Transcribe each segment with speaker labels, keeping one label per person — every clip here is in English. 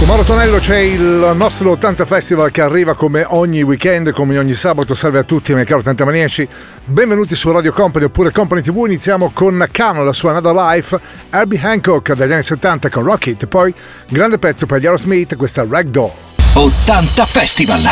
Speaker 1: Con ecco, Mauro Tonello c'è il nostro 80 Festival che arriva come ogni weekend, come ogni sabato. Salve a tutti, miei cari 80 maniaci. Benvenuti su Radio Company oppure Company TV. Iniziamo con Cano, la sua Another Life, Herbie Hancock dagli anni 70 con Rocket. Poi, grande pezzo per gli Aerosmith, questa Ragdoll.
Speaker 2: 80 Festival.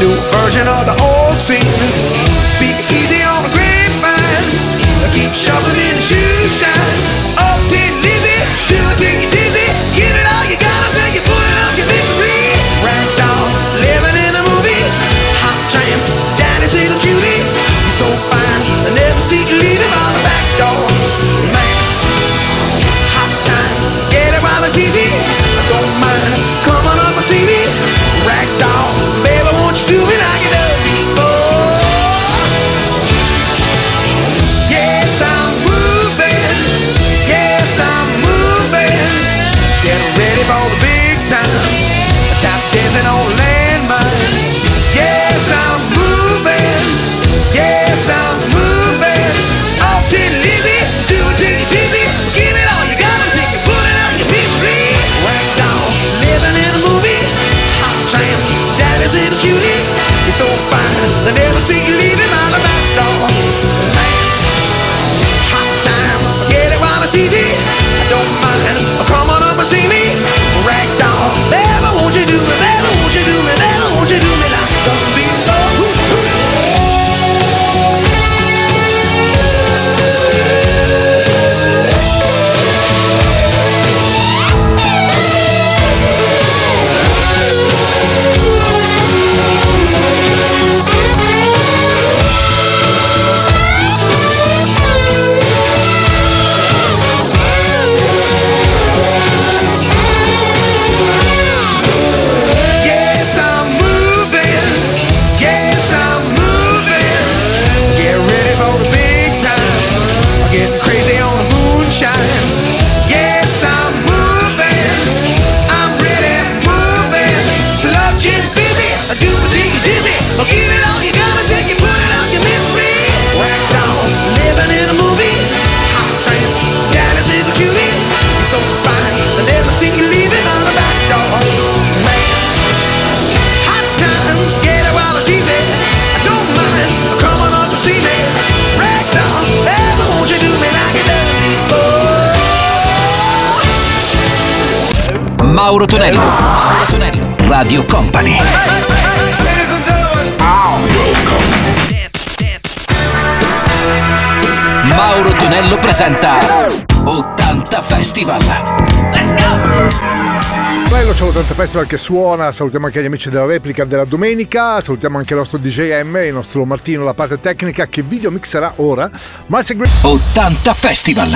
Speaker 3: new version of the old scene. Speak
Speaker 2: Mauro Tonello presenta 80 Festival. Let's go!
Speaker 1: Bello, c'è l'80 Festival che suona, salutiamo anche gli amici della replica della domenica, salutiamo anche il nostro DJM, il nostro Martino, la parte tecnica che video mixerà ora. Ma se...
Speaker 2: 80 Festival!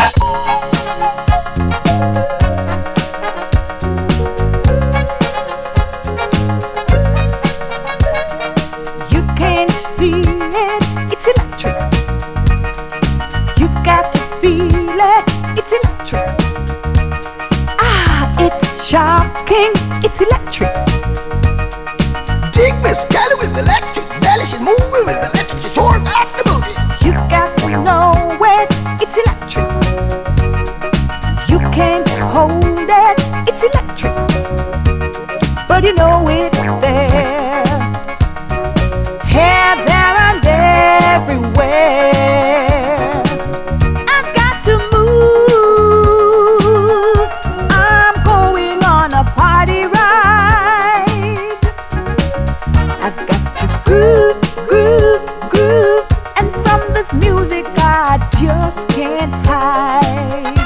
Speaker 4: just can't hide.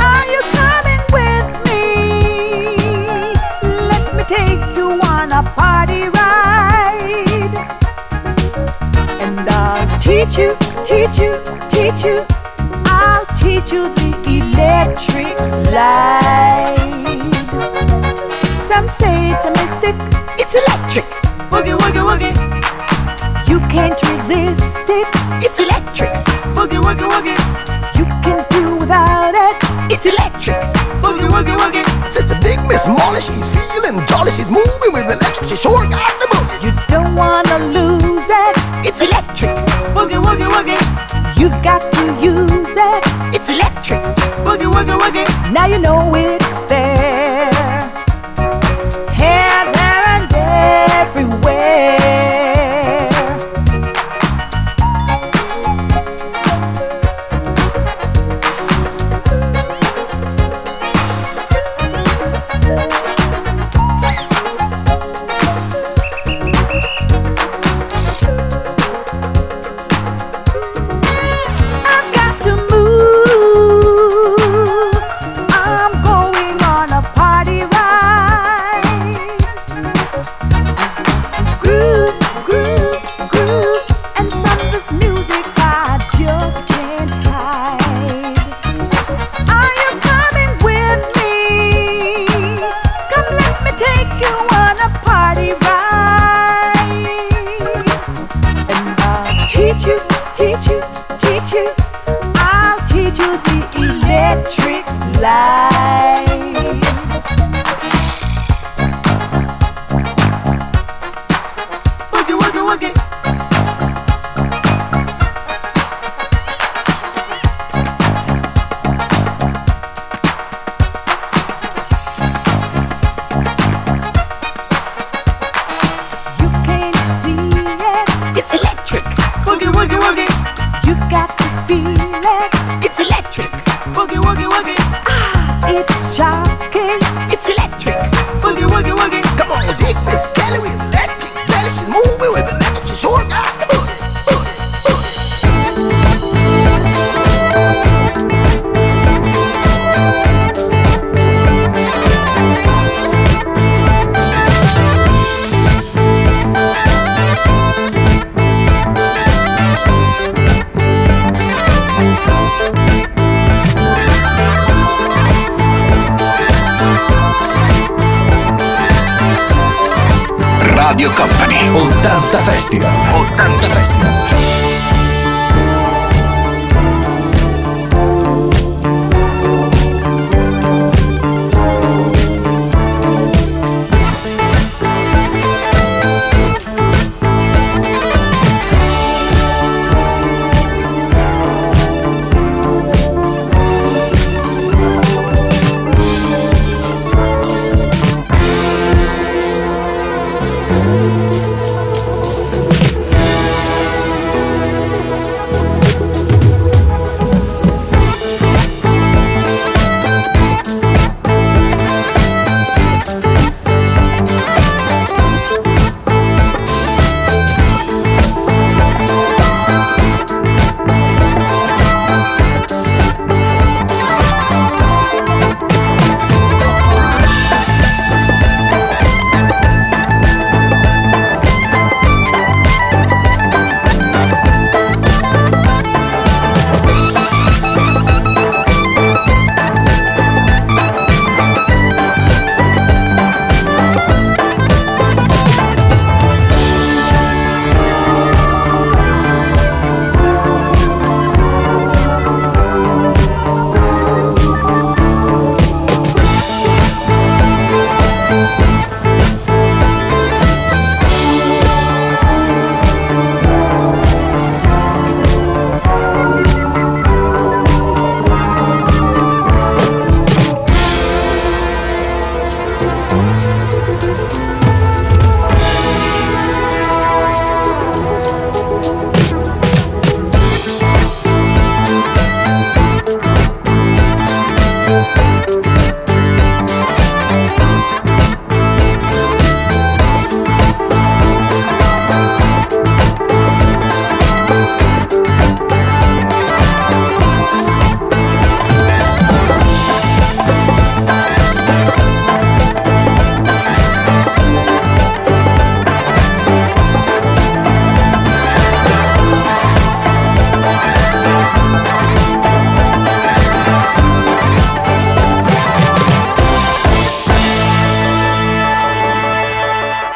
Speaker 4: Are you coming with me? Let me take you on a party ride. And I'll teach you, teach you, teach you. I'll teach you the electric slide. Some say it's a mystic, it's electric. Woogie, woogie, woogie. You can't resist it. It's electric. Boogie, woogie, woogie. You can do without it. It's electric. Boogie, woogie, woogie.
Speaker 5: Such a big Miss Molly. She's feeling jolly. She's moving with electric. She sure got the boogie.
Speaker 4: You don't wanna lose it. It's electric. Boogie, woogie, woogie. You have got to use it. It's electric. Boogie, woogie, woogie. Now you know
Speaker 6: Festival.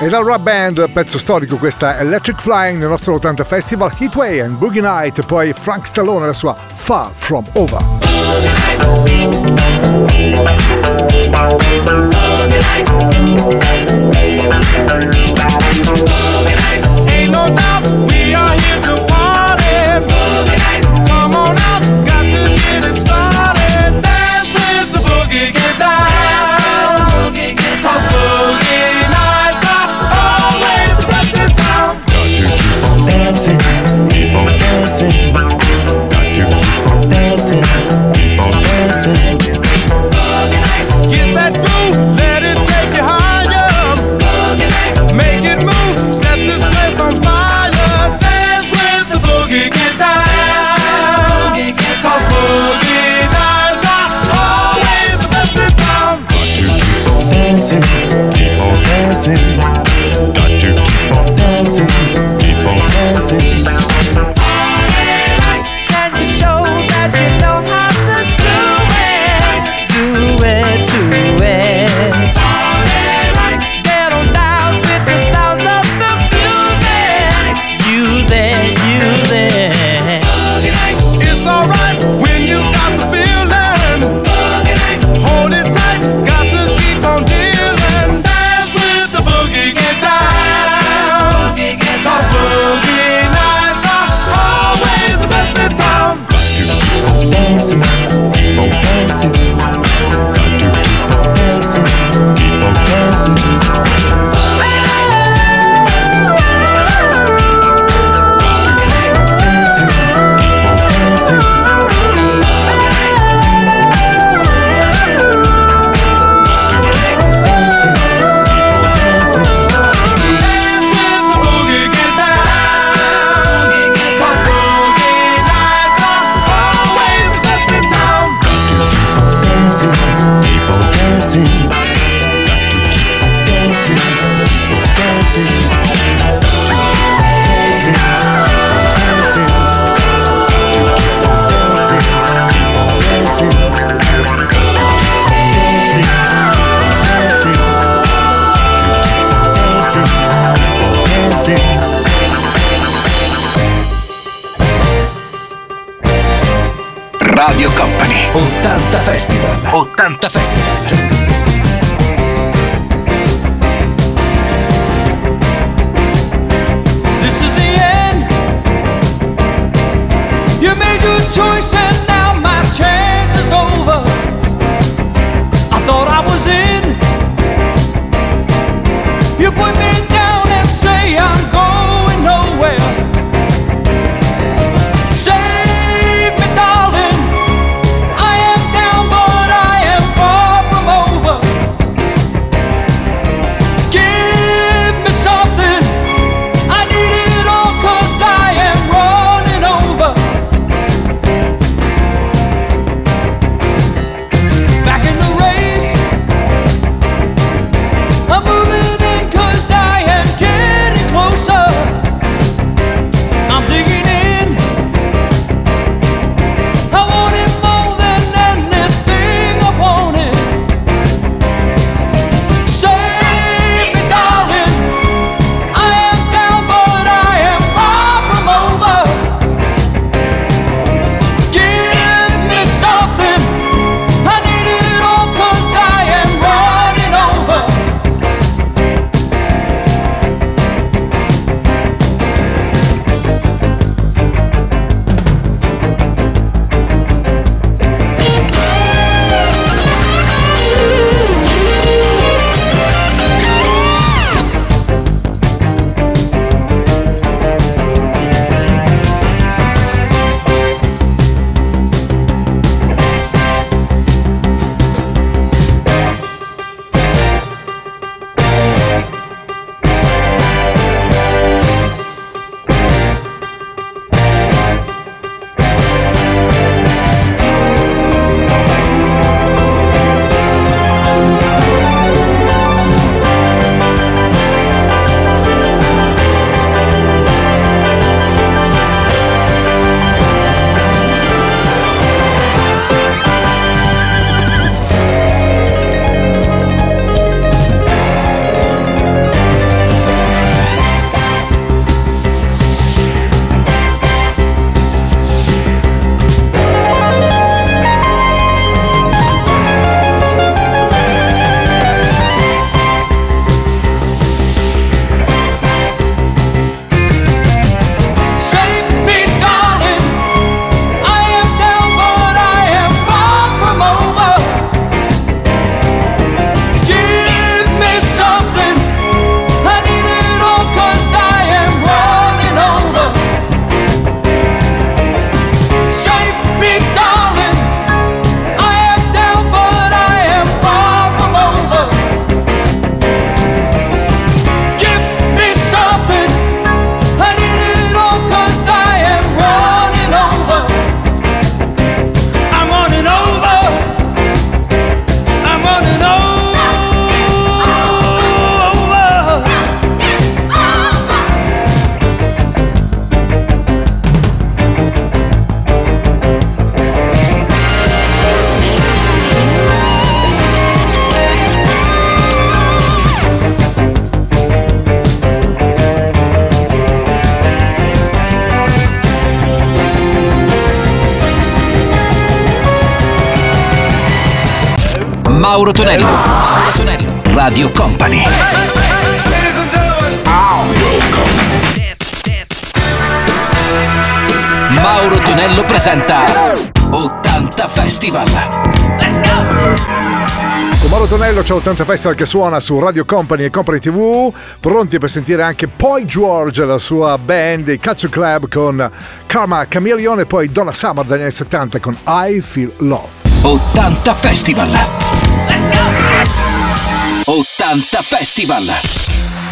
Speaker 1: E la rap band, pezzo storico questa Electric Flying nel nostro 80 Festival, Heatway and Boogie Night, poi Frank Stallone e la sua Far From Over.
Speaker 7: Ain't no doubt we are here to
Speaker 8: hacer Fiesta
Speaker 9: Mauro Tonello. Mauro Tonello. Radio Company. Mauro Tonello presenta 80 Festival. Let's go!
Speaker 1: Con ecco, Mauro Tonello, c'è 80 Festival che suona su Radio Company e Company TV, pronti per sentire anche poi George, la sua band, il Cazzo Club con Karma Chameleon e poi Donna Summer dagli anni 70 con I Feel Love.
Speaker 9: 80 Festival.
Speaker 2: Let's go! 80 Festival.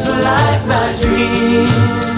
Speaker 10: Was like my dream.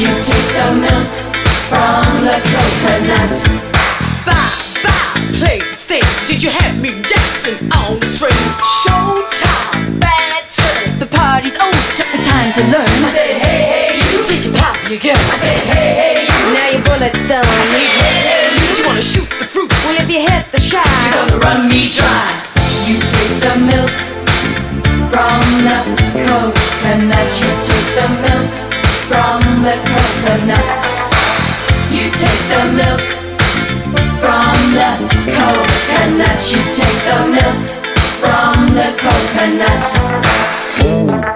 Speaker 10: you took the milk from the coconut. Bye, bye, play thing. Did you have me dancing on the string? Showtime, bad turn. The party's over, took me time to learn. I said, hey, hey, you. Did you pop your gun? I said, hey, hey, you. Now your bullet's done. I said, hey, hey, you. Did you wanna shoot the fruit? Well, if you hit the shot, you're gonna run me dry. You take the milk from the coconut. You take the milk from the coconut. You take the milk from the coconut. You take the milk from the coconut.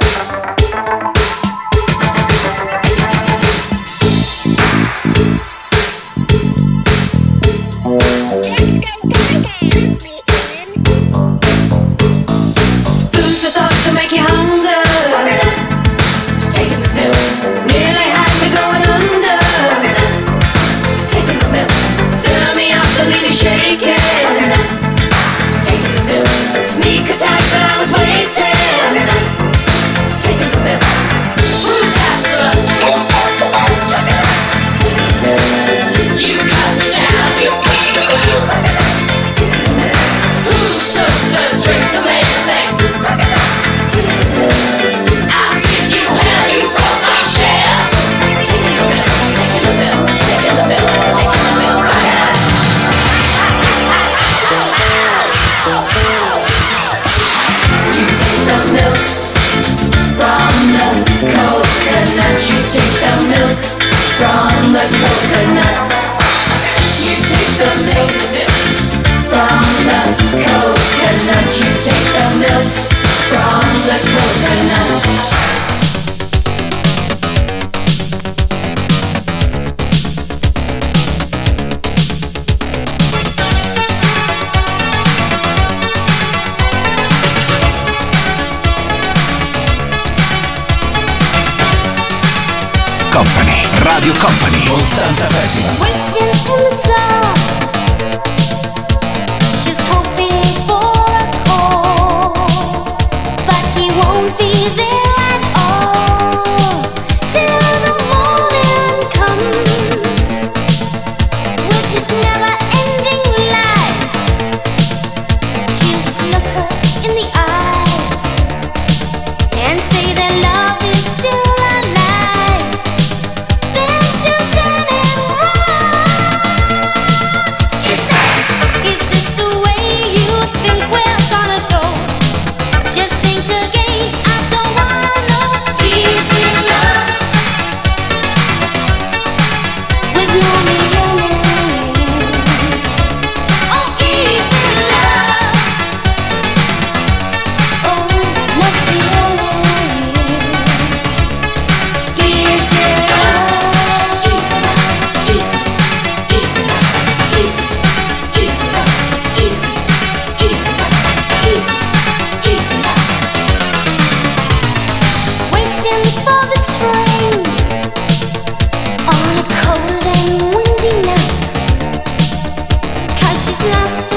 Speaker 11: last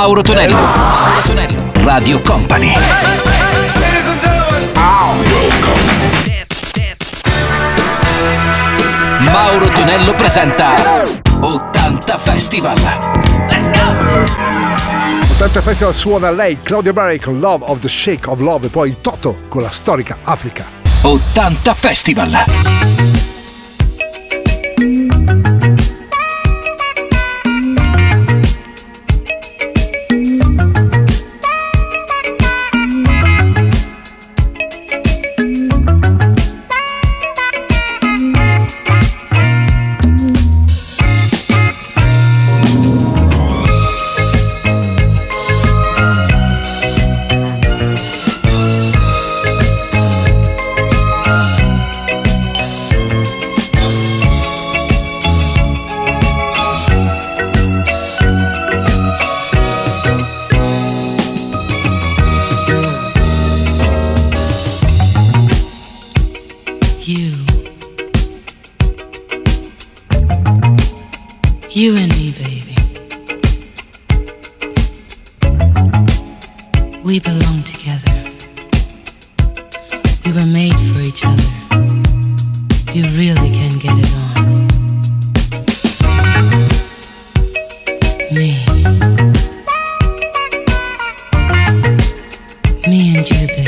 Speaker 2: Mauro Tonello. Mauro Tonello. Radio Company. Mauro Tonello presenta 80 Festival. Let's go!
Speaker 1: 80 Festival suona lei, Claudia Barry con Love of the Shake of Love e poi Toto con la storica Africa.
Speaker 2: 80 Festival.
Speaker 12: me and you, baby.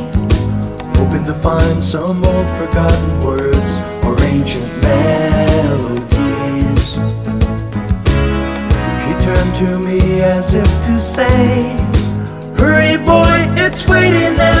Speaker 13: hoping to find some old forgotten words or ancient melodies. He turned to me as if to say, Hurry, boy, it's waiting there.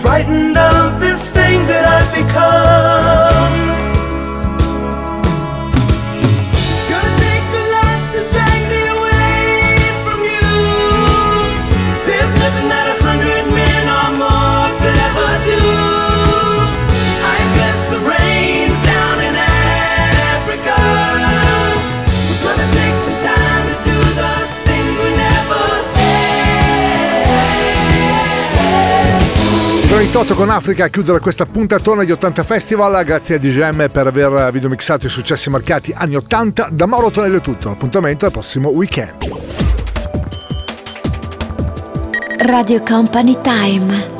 Speaker 13: frightened of this thing that I've become. Erano i
Speaker 1: con Africa a chiudere questa puntatona di 80 Festival. Grazie a DGM per aver videomixato i successi marcati anni 80. Da Mauro Tonello è tutto. Appuntamento al prossimo weekend.
Speaker 11: Radio Company Time.